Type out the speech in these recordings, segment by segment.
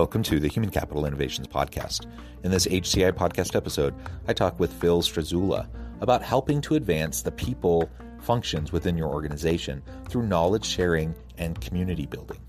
Welcome to the Human Capital Innovations Podcast. In this HCI podcast episode, I talk with Phil Strazzulla about helping to advance the people functions within your organization through knowledge sharing and community building.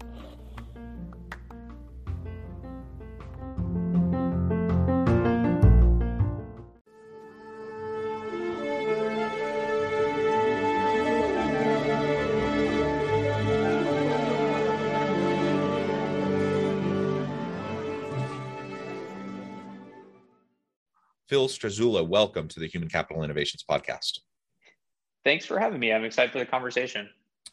Phil Strazzulla, welcome to the Human Capital Innovations Podcast. Thanks for having me. I'm excited for the conversation.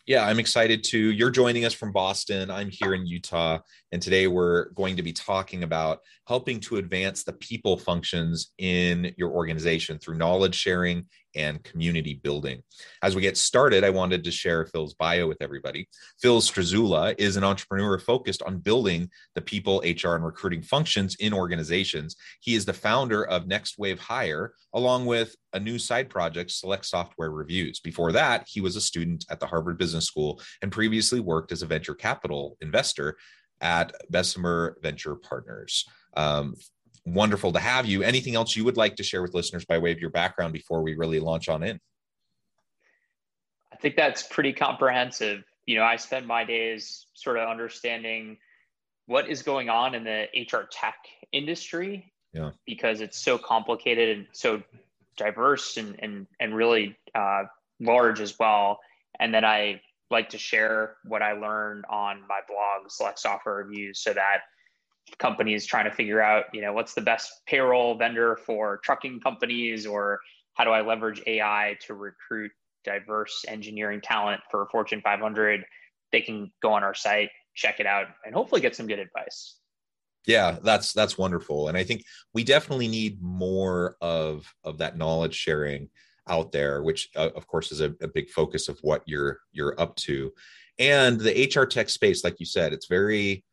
Yeah, I'm excited to. You're joining us from Boston. I'm here in Utah. And today we're going to be talking about helping to advance the people functions in your organization through knowledge sharing and community building. As we get started, I wanted to share Phil's bio with everybody. Phil Strazzulla is an entrepreneur focused on building the people, HR, and recruiting functions in organizations. He is the founder of Next Wave Hire, along with a new side project, Select Software Reviews. Before that, he was a student at the Harvard Business School and previously worked as a venture capital investor at Bessemer Venture Partners. Um, wonderful to have you. Anything else you would like to share with listeners by way of your background before we really launch on in? I think that's pretty comprehensive. You know, I spend my days sort of understanding what is going on in the HR tech industry yeah. because it's so complicated and so diverse and and and really uh, large as well. And then I like to share what I learned on my blog, Select Software Reviews, so that companies trying to figure out, you know, what's the best payroll vendor for trucking companies, or how do I leverage AI to recruit diverse engineering talent for Fortune 500? They can go on our site, check it out, and hopefully get some good advice. Yeah, that's that's wonderful, and I think we definitely need more of of that knowledge sharing out there, which uh, of course is a, a big focus of what you're you're up to. And the HR tech space, like you said, it's very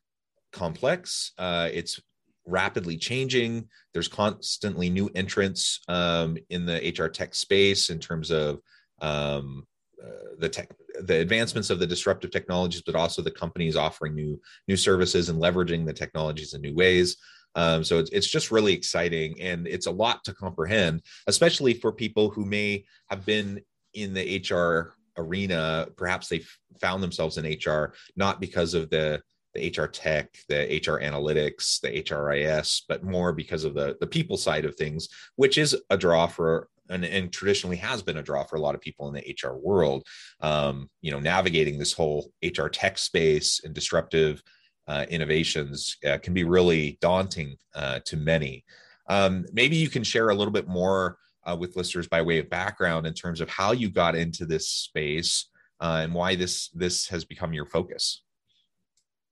complex. Uh, it's rapidly changing. There's constantly new entrants um, in the HR tech space in terms of um, uh, the tech, the advancements of the disruptive technologies, but also the companies offering new new services and leveraging the technologies in new ways. Um, so it's, it's just really exciting and it's a lot to comprehend, especially for people who may have been in the HR arena. Perhaps they found themselves in HR not because of the the HR tech, the HR analytics, the HRIS, but more because of the, the people side of things, which is a draw for and, and traditionally has been a draw for a lot of people in the HR world. Um, you know, navigating this whole HR tech space and disruptive uh, innovations uh, can be really daunting uh, to many. Um, maybe you can share a little bit more uh, with listeners by way of background in terms of how you got into this space uh, and why this this has become your focus.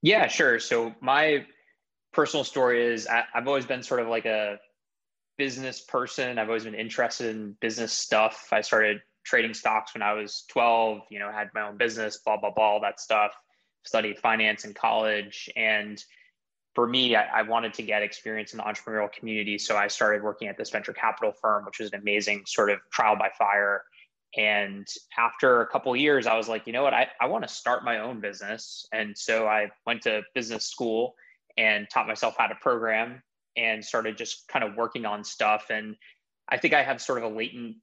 Yeah, sure. So my personal story is I, have always been sort of like a business person. I've always been interested in business stuff. I started trading stocks when I was 12, you know, had my own business, blah, blah, blah, all that stuff. Studied finance in college. And for me, I, I wanted to get experience in the entrepreneurial community. So I started working at this venture capital firm, which was an amazing sort of trial by fire and after a couple years, I was like, you know what, I, I want to start my own business. And so I went to business school and taught myself how to program and started just kind of working on stuff. And I think I have sort of a latent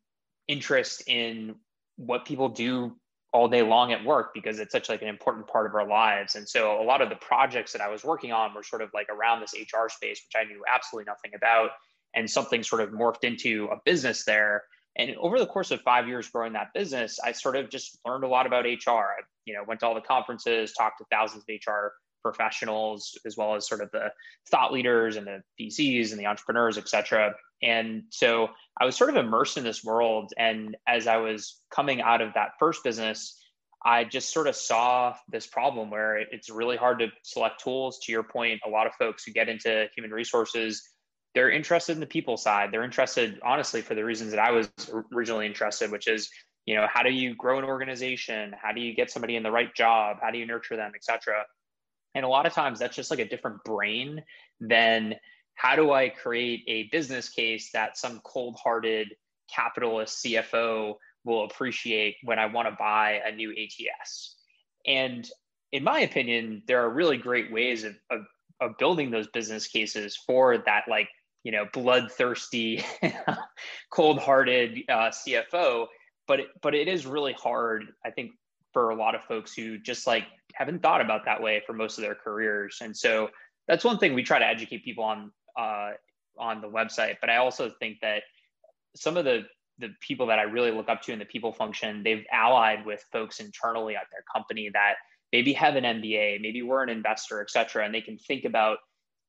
interest in what people do all day long at work because it's such like an important part of our lives. And so a lot of the projects that I was working on were sort of like around this HR space, which I knew absolutely nothing about. And something sort of morphed into a business there and over the course of five years growing that business, I sort of just learned a lot about HR. I, you know, went to all the conferences, talked to thousands of HR professionals as well as sort of the thought leaders and the VCs and the entrepreneurs, et cetera. And so I was sort of immersed in this world. And as I was coming out of that first business, I just sort of saw this problem where it's really hard to select tools. To your point, a lot of folks who get into human resources, they're interested in the people side. They're interested, honestly, for the reasons that I was originally interested, which is, you know, how do you grow an organization? How do you get somebody in the right job? How do you nurture them, et cetera? And a lot of times that's just like a different brain than how do I create a business case that some cold hearted capitalist CFO will appreciate when I want to buy a new ATS. And in my opinion, there are really great ways of, of, of building those business cases for that, like, you know, bloodthirsty, cold-hearted uh, CFO. But it, but it is really hard, I think, for a lot of folks who just like haven't thought about that way for most of their careers. And so that's one thing we try to educate people on uh, on the website. But I also think that some of the the people that I really look up to in the people function, they've allied with folks internally at their company that maybe have an MBA, maybe we're an investor, et cetera, and they can think about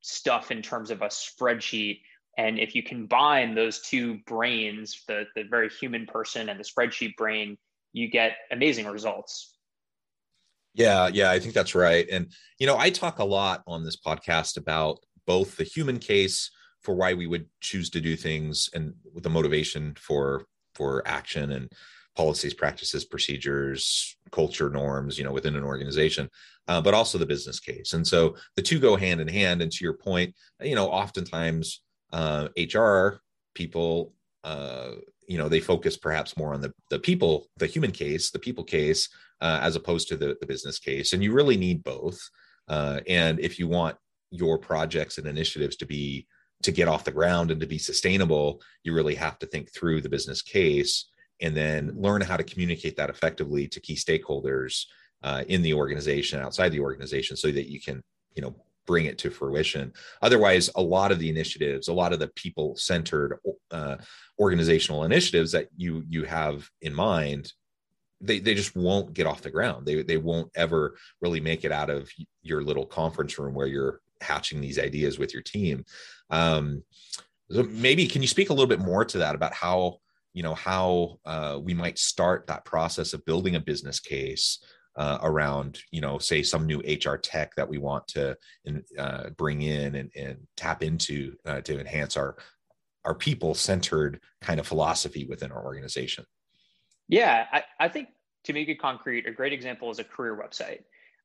stuff in terms of a spreadsheet. And if you combine those two brains, the, the very human person and the spreadsheet brain, you get amazing results. Yeah, yeah, I think that's right. And, you know, I talk a lot on this podcast about both the human case for why we would choose to do things and with the motivation for for action and policies practices procedures culture norms you know within an organization uh, but also the business case. And so the two go hand in hand. And to your point you know oftentimes uh, hr people uh, you know they focus perhaps more on the the people the human case the people case uh, as opposed to the, the business case. And you really need both. Uh, and if you want your projects and initiatives to be to get off the ground and to be sustainable, you really have to think through the business case and then learn how to communicate that effectively to key stakeholders uh, in the organization, outside the organization, so that you can, you know, bring it to fruition. Otherwise, a lot of the initiatives, a lot of the people-centered uh, organizational initiatives that you you have in mind, they they just won't get off the ground. They they won't ever really make it out of your little conference room where you're hatching these ideas with your team. Um, so maybe can you speak a little bit more to that about how you know how uh, we might start that process of building a business case uh, around you know say some new hr tech that we want to uh, bring in and, and tap into uh, to enhance our our people centered kind of philosophy within our organization. Yeah I, I think to make it concrete a great example is a career website.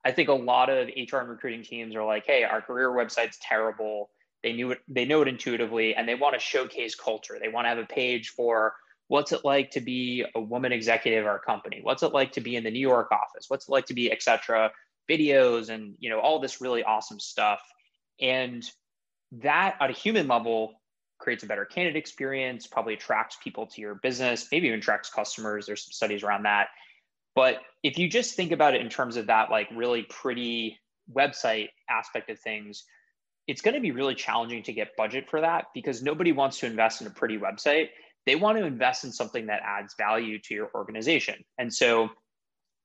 I think a lot of hr and recruiting teams are like hey our career website's terrible. They knew it, they know it intuitively, and they want to showcase culture. They want to have a page for what's it like to be a woman executive at our company? What's it like to be in the New York office? What's it like to be, etc. Videos and you know all this really awesome stuff. And that at a human level creates a better candidate experience, probably attracts people to your business, maybe even attracts customers. There's some studies around that. But if you just think about it in terms of that like really pretty website aspect of things, it's going to be really challenging to get budget for that because nobody wants to invest in a pretty website. They want to invest in something that adds value to your organization. And so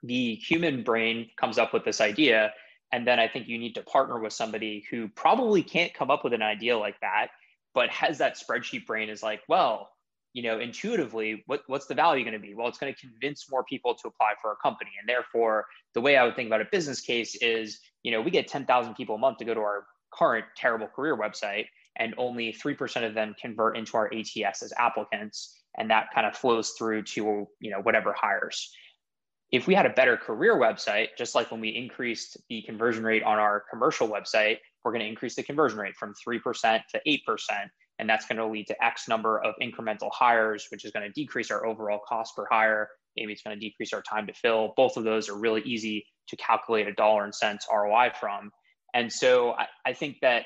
the human brain comes up with this idea. And then I think you need to partner with somebody who probably can't come up with an idea like that, but has that spreadsheet brain is like, well, you know, intuitively, what, what's the value going to be? Well, it's going to convince more people to apply for a company. And therefore, the way I would think about a business case is, you know, we get 10,000 people a month to go to our current terrible career website and only 3% of them convert into our ats as applicants and that kind of flows through to you know whatever hires. If we had a better career website just like when we increased the conversion rate on our commercial website we're going to increase the conversion rate from 3% to 8% and that's going to lead to x number of incremental hires which is going to decrease our overall cost per hire. Maybe it's going to decrease our time to fill. Both of those are really easy to calculate a dollar and cents roi from. And so I, I think that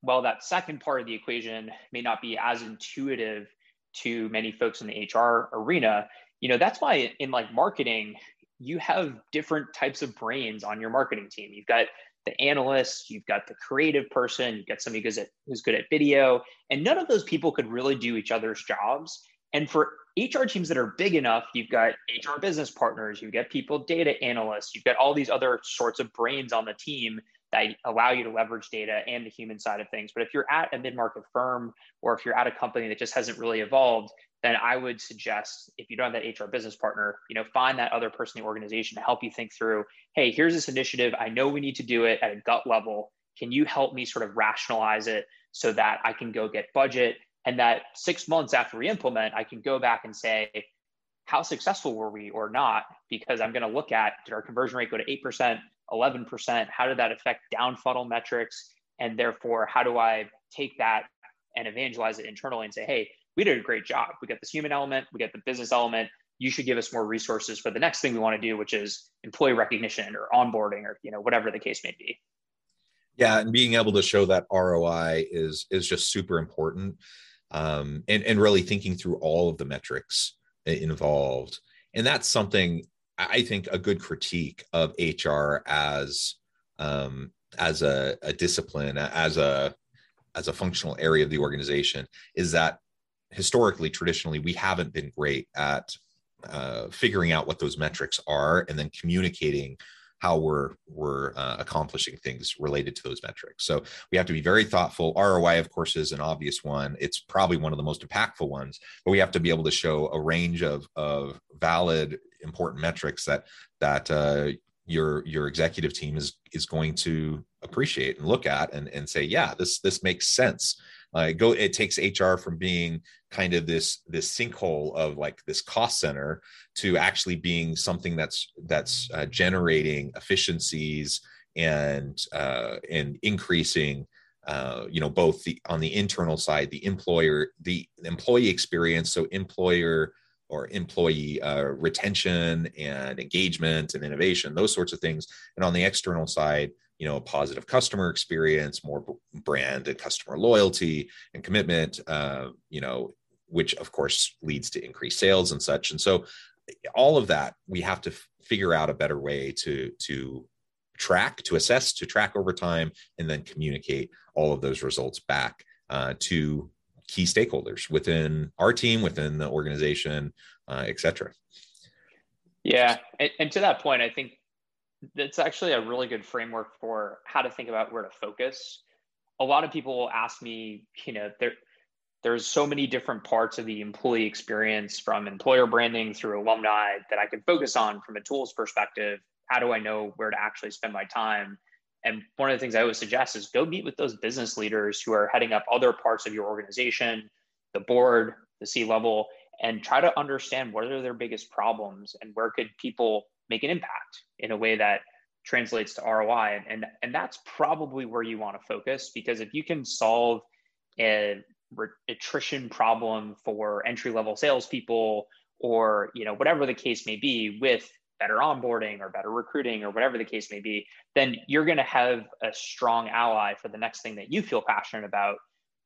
while that second part of the equation may not be as intuitive to many folks in the HR arena, you know, that's why in like marketing, you have different types of brains on your marketing team. You've got the analyst, you've got the creative person, you've got somebody who's, at, who's good at video, and none of those people could really do each other's jobs. And for HR teams that are big enough, you've got HR business partners, you've got people data analysts, you've got all these other sorts of brains on the team that allow you to leverage data and the human side of things. But if you're at a mid-market firm or if you're at a company that just hasn't really evolved, then I would suggest if you don't have that HR business partner, you know, find that other person in the organization to help you think through, hey, here's this initiative. I know we need to do it at a gut level. Can you help me sort of rationalize it so that I can go get budget? And that six months after we implement, I can go back and say, how successful were we or not? Because I'm going to look at did our conversion rate go to 8%, 11%? How did that affect down funnel metrics? And therefore, how do I take that and evangelize it internally and say, hey, we did a great job. We got this human element, we got the business element. You should give us more resources for the next thing we want to do, which is employee recognition or onboarding or you know whatever the case may be. Yeah, and being able to show that ROI is is just super important, um, and and really thinking through all of the metrics involved, and that's something I think a good critique of HR as um, as a, a discipline, as a as a functional area of the organization, is that historically, traditionally, we haven't been great at uh, figuring out what those metrics are and then communicating how we're we're uh, accomplishing things related to those metrics. So we have to be very thoughtful. ROI, of course, is an obvious one. It's probably one of the most impactful ones, but we have to be able to show a range of of valid, important metrics that that uh, your your executive team is is going to appreciate and look at and and say, yeah, this this makes sense. Uh, go it takes hr from being kind of this this sinkhole of like this cost center to actually being something that's that's uh, generating efficiencies and uh, and increasing uh, you know both the on the internal side the employer the employee experience so employer or employee uh, retention and engagement and innovation those sorts of things. And on the external side you know a positive customer experience more brand and customer loyalty and commitment uh, you know which of course leads to increased sales and such. And so all of that we have to f- figure out a better way to to track to assess to track over time and then communicate all of those results back uh, to key stakeholders within our team within the organization uh, et cetera. Yeah and, and to that point i think that's actually a really good framework for how to think about where to focus. A lot of people will ask me, you know, there there's so many different parts of the employee experience from employer branding through alumni that I can focus on from a tools perspective. How do I know where to actually spend my time? And one of the things I always suggest is go meet with those business leaders who are heading up other parts of your organization, the board, the C level, and try to understand what are their biggest problems and where could people make an impact in a way that translates to ROI. And, and and that's probably where you want to focus because if you can solve a attrition problem for entry level salespeople or you know whatever the case may be with better onboarding or better recruiting or whatever the case may be, then you're going to have a strong ally for the next thing that you feel passionate about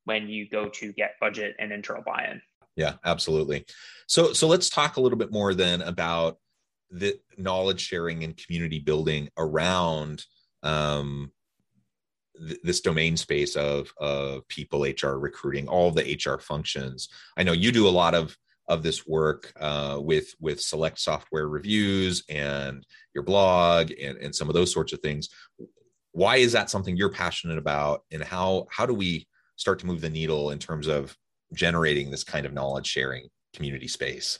when you go to get budget and internal buy-in. Yeah, absolutely. So so let's talk a little bit more then about the knowledge sharing and community building around um, th- this domain space of of people hr recruiting all the hr functions. I know you do a lot of of this work uh, with with select software reviews and your blog and, and some of those sorts of things. Why is that something you're passionate about and how how do we start to move the needle in terms of generating this kind of knowledge sharing community space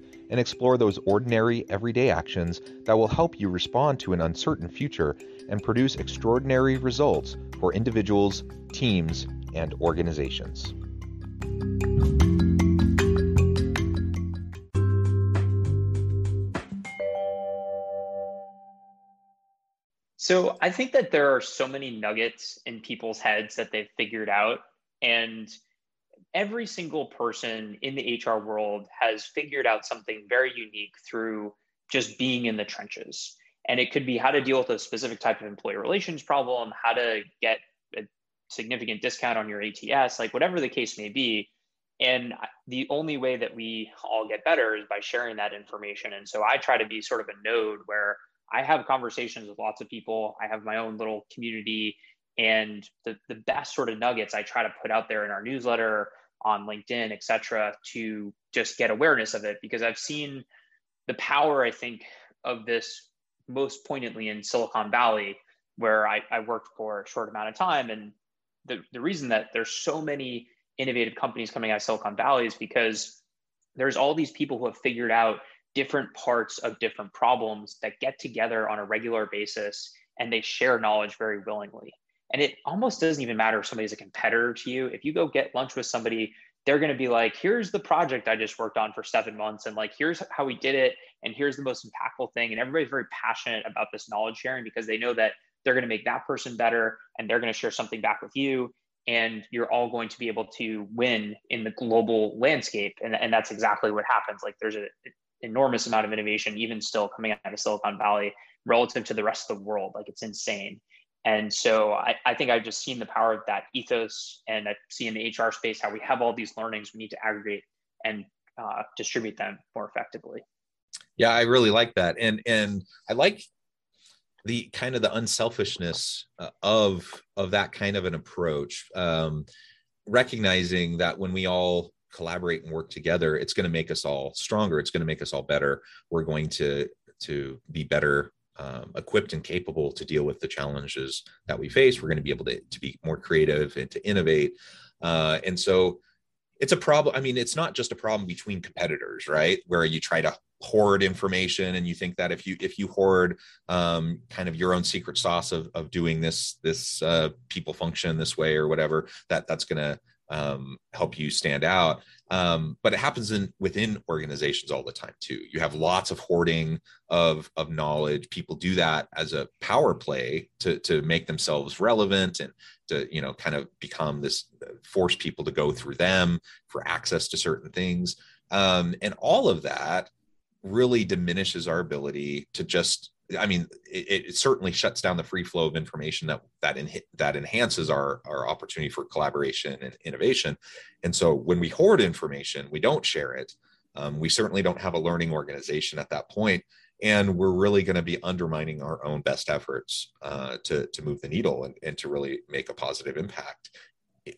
and explore those ordinary, everyday actions that will help you respond to an uncertain future and produce extraordinary results for individuals, teams, and organizations. So I think that there are so many nuggets in people's heads that they've figured out. And every single person in the HR world has figured out something very unique through just being in the trenches. And it could be how to deal with a specific type of employee relations problem, how to get a significant discount on your ATS, like whatever the case may be. And the only way that we all get better is by sharing that information. And so I try to be sort of a node where I have conversations with lots of people. I have my own little community. And the, the best sort of nuggets I try to put out there in our newsletter, on LinkedIn, et cetera, to just get awareness of it because I've seen the power, I think, of this most poignantly in Silicon Valley, where I, I worked for a short amount of time. And the, the reason that there's so many innovative companies coming out of Silicon Valley is because there's all these people who have figured out different parts of different problems that get together on a regular basis and they share knowledge very willingly. And it almost doesn't even matter if somebody's a competitor to you. If you go get lunch with somebody, they're going to be like, here's the project I just worked on for seven months. And like, here's how we did it. And here's the most impactful thing. And everybody's very passionate about this knowledge sharing because they know that they're going to make that person better and they're going to share something back with you. And you're all going to be able to win in the global landscape. And, and that's exactly what happens. Like, there's an enormous amount of innovation, even still coming out of Silicon Valley relative to the rest of the world. Like, it's insane. And so I, I think I've just seen the power of that ethos and I see in the HR space how we have all these learnings we need to aggregate and uh, distribute them more effectively. Yeah, I really like that. And and I like the kind of the unselfishness uh, of of that kind of an approach um, recognizing that when we all collaborate and work together it's going to make us all stronger it's going to make us all better we're going to to be better um, equipped and capable to deal with the challenges that we face. We're going to be able to, to be more creative and to innovate. Uh, and so it's a problem. I mean, it's not just a problem between competitors, right? Where you try to hoard information and you think that if you if you hoard um, kind of your own secret sauce of, of doing this this uh, people function this way or whatever that that's going to um, help you stand out. Um, but it happens in within organizations all the time too. You have lots of hoarding of of knowledge. People do that as a power play to to make themselves relevant and to you know kind of become this force people to go through them for access to certain things. Um, and all of that really diminishes our ability to just I mean, it, it, certainly shuts down the free flow of information that that that enhances our our opportunity for collaboration and innovation. And so, when we hoard information, we don't share it. Um, we certainly don't have a learning organization at that point, and we're really going to be undermining our own best efforts uh, to to move the needle and, and to really make a positive impact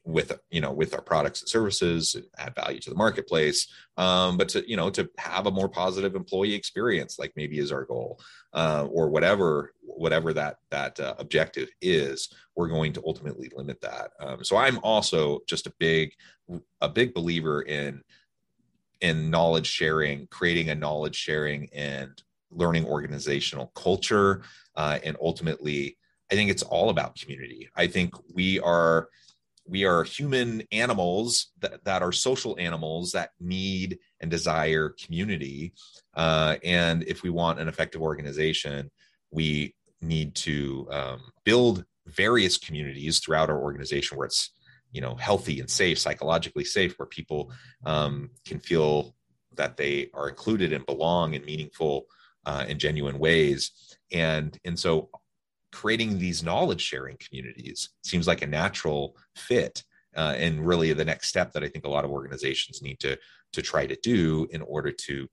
with you know with our products and services add value to the marketplace um, but to you know to have a more positive employee experience like maybe is our goal uh, or whatever whatever that that uh, objective is we're going to ultimately limit that. Um, so i'm also just a big a big believer in in knowledge sharing creating a knowledge sharing and learning organizational culture uh, and ultimately i think it's all about community. I think we are we are human animals that, that are social animals that need and desire community. Uh, and if we want an effective organization we need to um, build various communities throughout our organization where it's you know healthy and safe psychologically safe where people um, can feel that they are included and belong in meaningful uh, and genuine ways. And and so creating these knowledge sharing communities seems like a natural fit uh, and really the next step that I think a lot of organizations need to to try to do in order to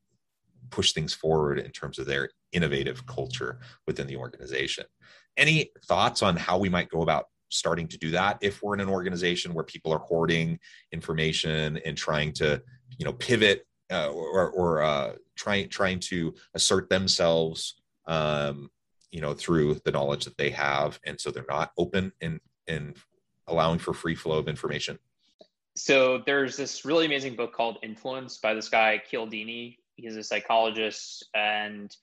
push things forward in terms of their innovative culture within the organization. Any thoughts on how we might go about starting to do that if we're in an organization where people are hoarding information and trying to you know pivot uh, or, or uh, trying trying to assert themselves um, you know through the knowledge that they have and so they're not open and and allowing for free flow of information so there's this really amazing book called Influence by this guy Cialdini. He's a psychologist and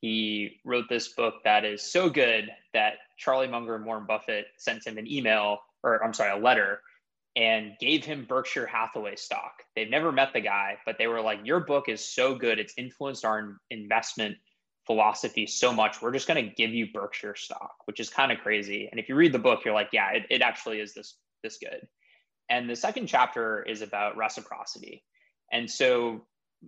he wrote this book that is so good that Charlie Munger and Warren Buffett sent him an email or I'm sorry, a letter and gave him Berkshire Hathaway stock. They've never met the guy, but they were like, Your book is so good. It's influenced our investment philosophy so much. We're just going to give you Berkshire stock, which is kind of crazy. And if you read the book, you're like, Yeah, it, it actually is this, this good. And the second chapter is about reciprocity. And so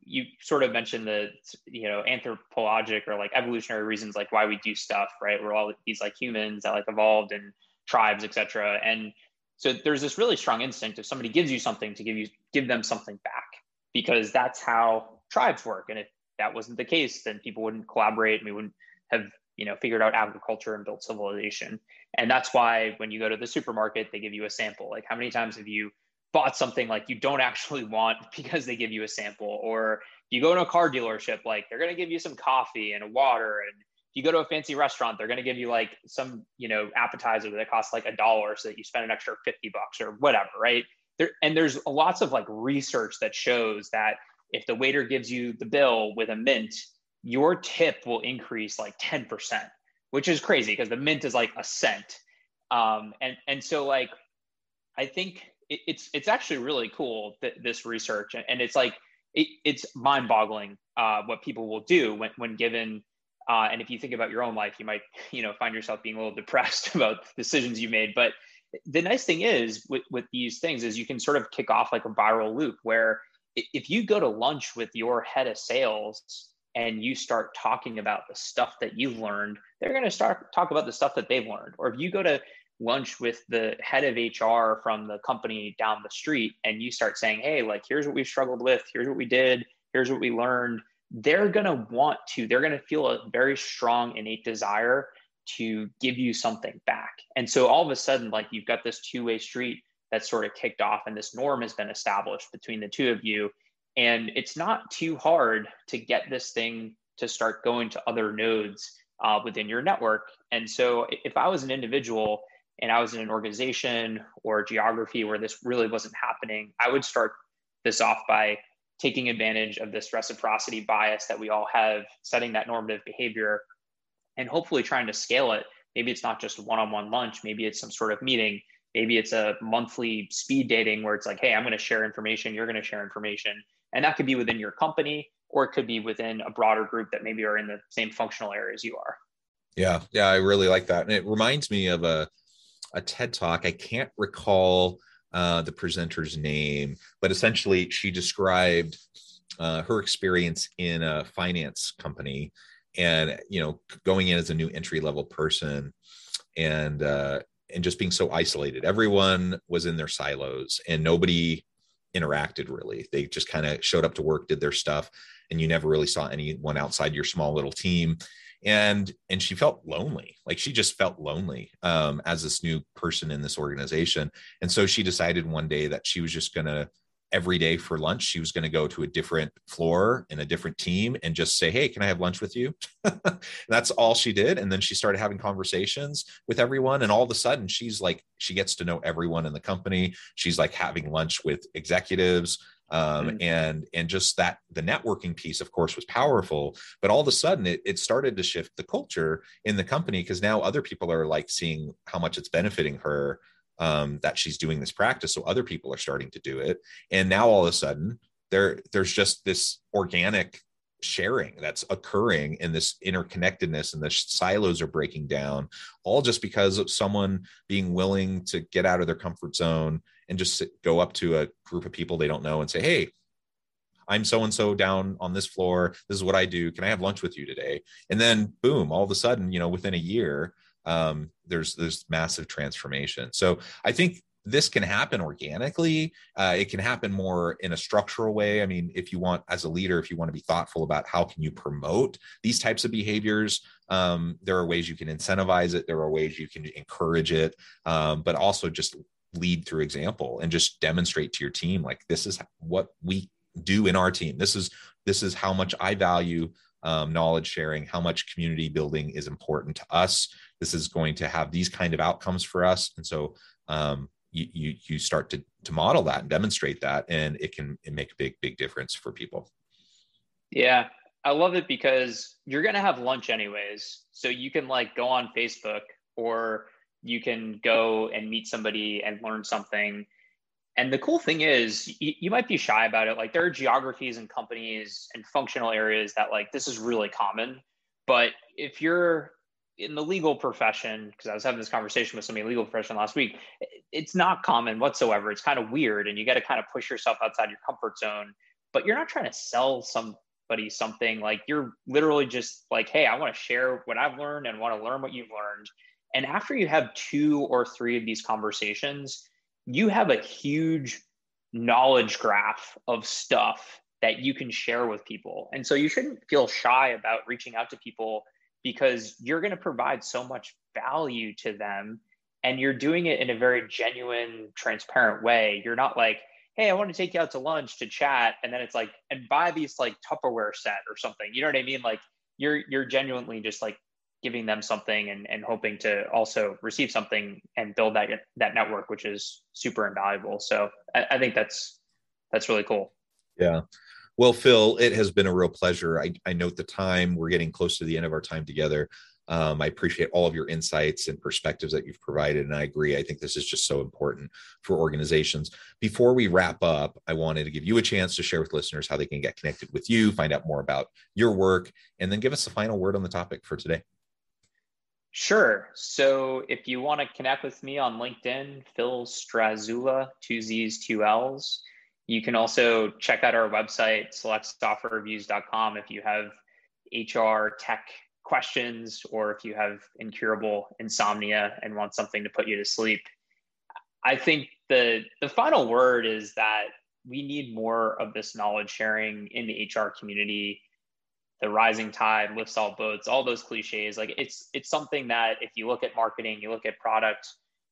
you sort of mentioned the you know anthropologic or like evolutionary reasons like why we do stuff right we're all these like humans that like evolved and tribes etc and so there's this really strong instinct if somebody gives you something to give you give them something back because that's how tribes work. And if that wasn't the case, then people wouldn't collaborate and we wouldn't have you know figured out agriculture and built civilization. And that's why when you go to the supermarket, they give you a sample. Like how many times have you bought something like you don't actually want because they give you a sample or you go to a car dealership like they're going to give you some coffee and water and if you go to a fancy restaurant, they're going to give you like some, you know, appetizer that costs like a dollar so that you spend an extra 50 bucks or whatever, right? There, and there's lots of like research that shows that if the waiter gives you the bill with a mint, your tip will increase like 10%, which is crazy because the mint is like a cent. Um, and, and so like, I think it, it's, it's actually really cool that this research and, it's like, it, it's mind boggling uh, what people will do when, when given uh, and if you think about your own life, you might, you know, find yourself being a little depressed about decisions you made. But the nice thing is with, with these things is you can sort of kick off like a viral loop where if you go to lunch with your head of sales and you start talking about the stuff that you've learned, they're going to start talk about the stuff that they've learned. Or if you go to lunch with the head of HR from the company down the street and you start saying, Hey, like, here's what we've struggled with. Here's what we did. Here's what we learned they're going to want to, they're going to feel a very strong innate desire to give you something back. And so all of a sudden, like you've got this two way street that's sort of kicked off and this norm has been established between the two of you. And it's not too hard to get this thing to start going to other nodes uh, within your network. And so if I was an individual and I was in an organization or geography where this really wasn't happening, I would start this off by taking advantage of this reciprocity bias that we all have, setting that normative behavior, and hopefully trying to scale it. Maybe it's not just one on one lunch, maybe it's some sort of meeting. Maybe it's a monthly speed dating where it's like, hey, I'm going to share information, you're going to share information. And that could be within your company or it could be within a broader group that maybe are in the same functional area as you are. Yeah, yeah, I really like that. And it reminds me of a, a TED talk. I can't recall uh, the presenter's name, but essentially she described uh, her experience in a finance company and you know going in as a new entry level person and uh, and just being so isolated. Everyone was in their silos and nobody interacted really. They just kind of showed up to work, did their stuff, and you never really saw anyone outside your small little team and and she felt lonely like she just felt lonely um, as this new person in this organization and so she decided one day that she was just to every day for lunch she was going to go to a different floor in a different team and just say hey can i have lunch with you that's all she did and then she started having conversations with everyone and all of a sudden she's like she gets to know everyone in the company she's like having lunch with executives um, mm-hmm. and and just that the networking piece of course was powerful but all of a sudden it, it started to shift the culture in the company because now other people are like seeing how much it's benefiting her um, that she's doing this practice so other people are starting to do it. And now all of a sudden there there's just this organic sharing that's occurring in this interconnectedness and the silos are breaking down all just because of someone being willing to get out of their comfort zone and just sit, go up to a group of people they don't know and say hey i'm so and so down on this floor. This is what i do. Can i have lunch with you today? And then boom all of a sudden you know within a year um, there's there's massive transformation so i think this can happen organically. Uh, it can happen more in a structural way. I mean, if you want, as a leader, if you want to be thoughtful about how can you promote these types of behaviors, um, there are ways you can incentivize it. There are ways you can encourage it, um, but also just lead through example and just demonstrate to your team like this is what we do in our team. This is this is how much I value um, knowledge sharing, how much community building is important to us. This is going to have these kind of outcomes for us, and so um, you you, you start to to model that and demonstrate that and it can it make a big big difference for people. Yeah. I love it because you're going to have lunch anyways. So you can like go on facebook or you can go and meet somebody and learn something and the cool thing is you, you, might be shy about it like there are geographies and companies and functional areas that like this is really common but if you're in the legal profession, because I was having this conversation with somebody in legal profession last week, it's not common whatsoever. It's kind of weird, and you got to kind of push yourself outside your comfort zone. But you're not trying to sell somebody something. Like you're literally just like, hey, I want to share what I've learned and want to learn what you've learned. And after you have two or three of these conversations, you have a huge knowledge graph of stuff that you can share with people. And so you shouldn't feel shy about reaching out to people because you're going to provide so much value to them and you're doing it in a very genuine transparent way. You're not like hey i want to take you out to lunch to chat and then it's like and buy these like tupperware set or something. You know what i mean? Like you're you're genuinely just like giving them something and, and hoping to also receive something and build that that network which is super invaluable so I, I think that's that's really cool yeah well, Phil, it has been a real pleasure. I, I note the time. We're getting close to the end of our time together. Um, I appreciate all of your insights and perspectives that you've provided. And I agree. I think this is just so important for organizations. Before we wrap up, I wanted to give you a chance to share with listeners how they can get connected with you, find out more about your work, and then give us a final word on the topic for today. Sure. So if you want to connect with me on LinkedIn, Phil Strazzulla, two Z's, two L's. You can also check out our website, selectsoftwarereviews.com, if you have HR tech questions or if you have incurable insomnia and want something to put you to sleep. I think the the final word is that we need more of this knowledge sharing in the HR community. The rising tide lifts all boats, all those cliches. Like it's it's something that if you look at marketing, you look at product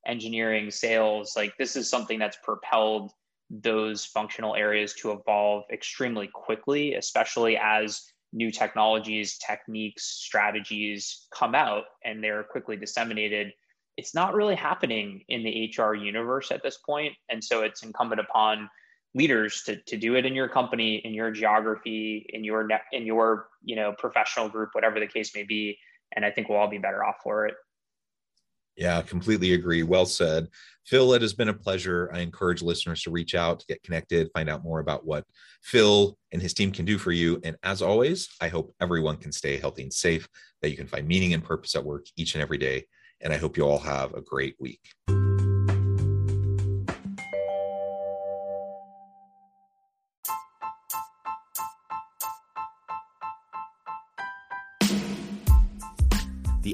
engineering, sales, like this is something that's propelled those functional areas to evolve extremely quickly, especially as new technologies, techniques, strategies come out and they're quickly disseminated. It's not really happening in the HR universe at this. And so it's incumbent upon leaders to, to do it in your company, in your geography, in your net, in your you know professional group, whatever the case may be. And I think we'll all be better off for it. Yeah, completely agree. Well said. Phil, it has been a pleasure. I encourage listeners to reach out, to get connected, find out more about what Phil and his team can do for you. And as always, I hope everyone can stay healthy and safe, that you can find meaning and purpose at work each and every day. And I hope you all have a great week.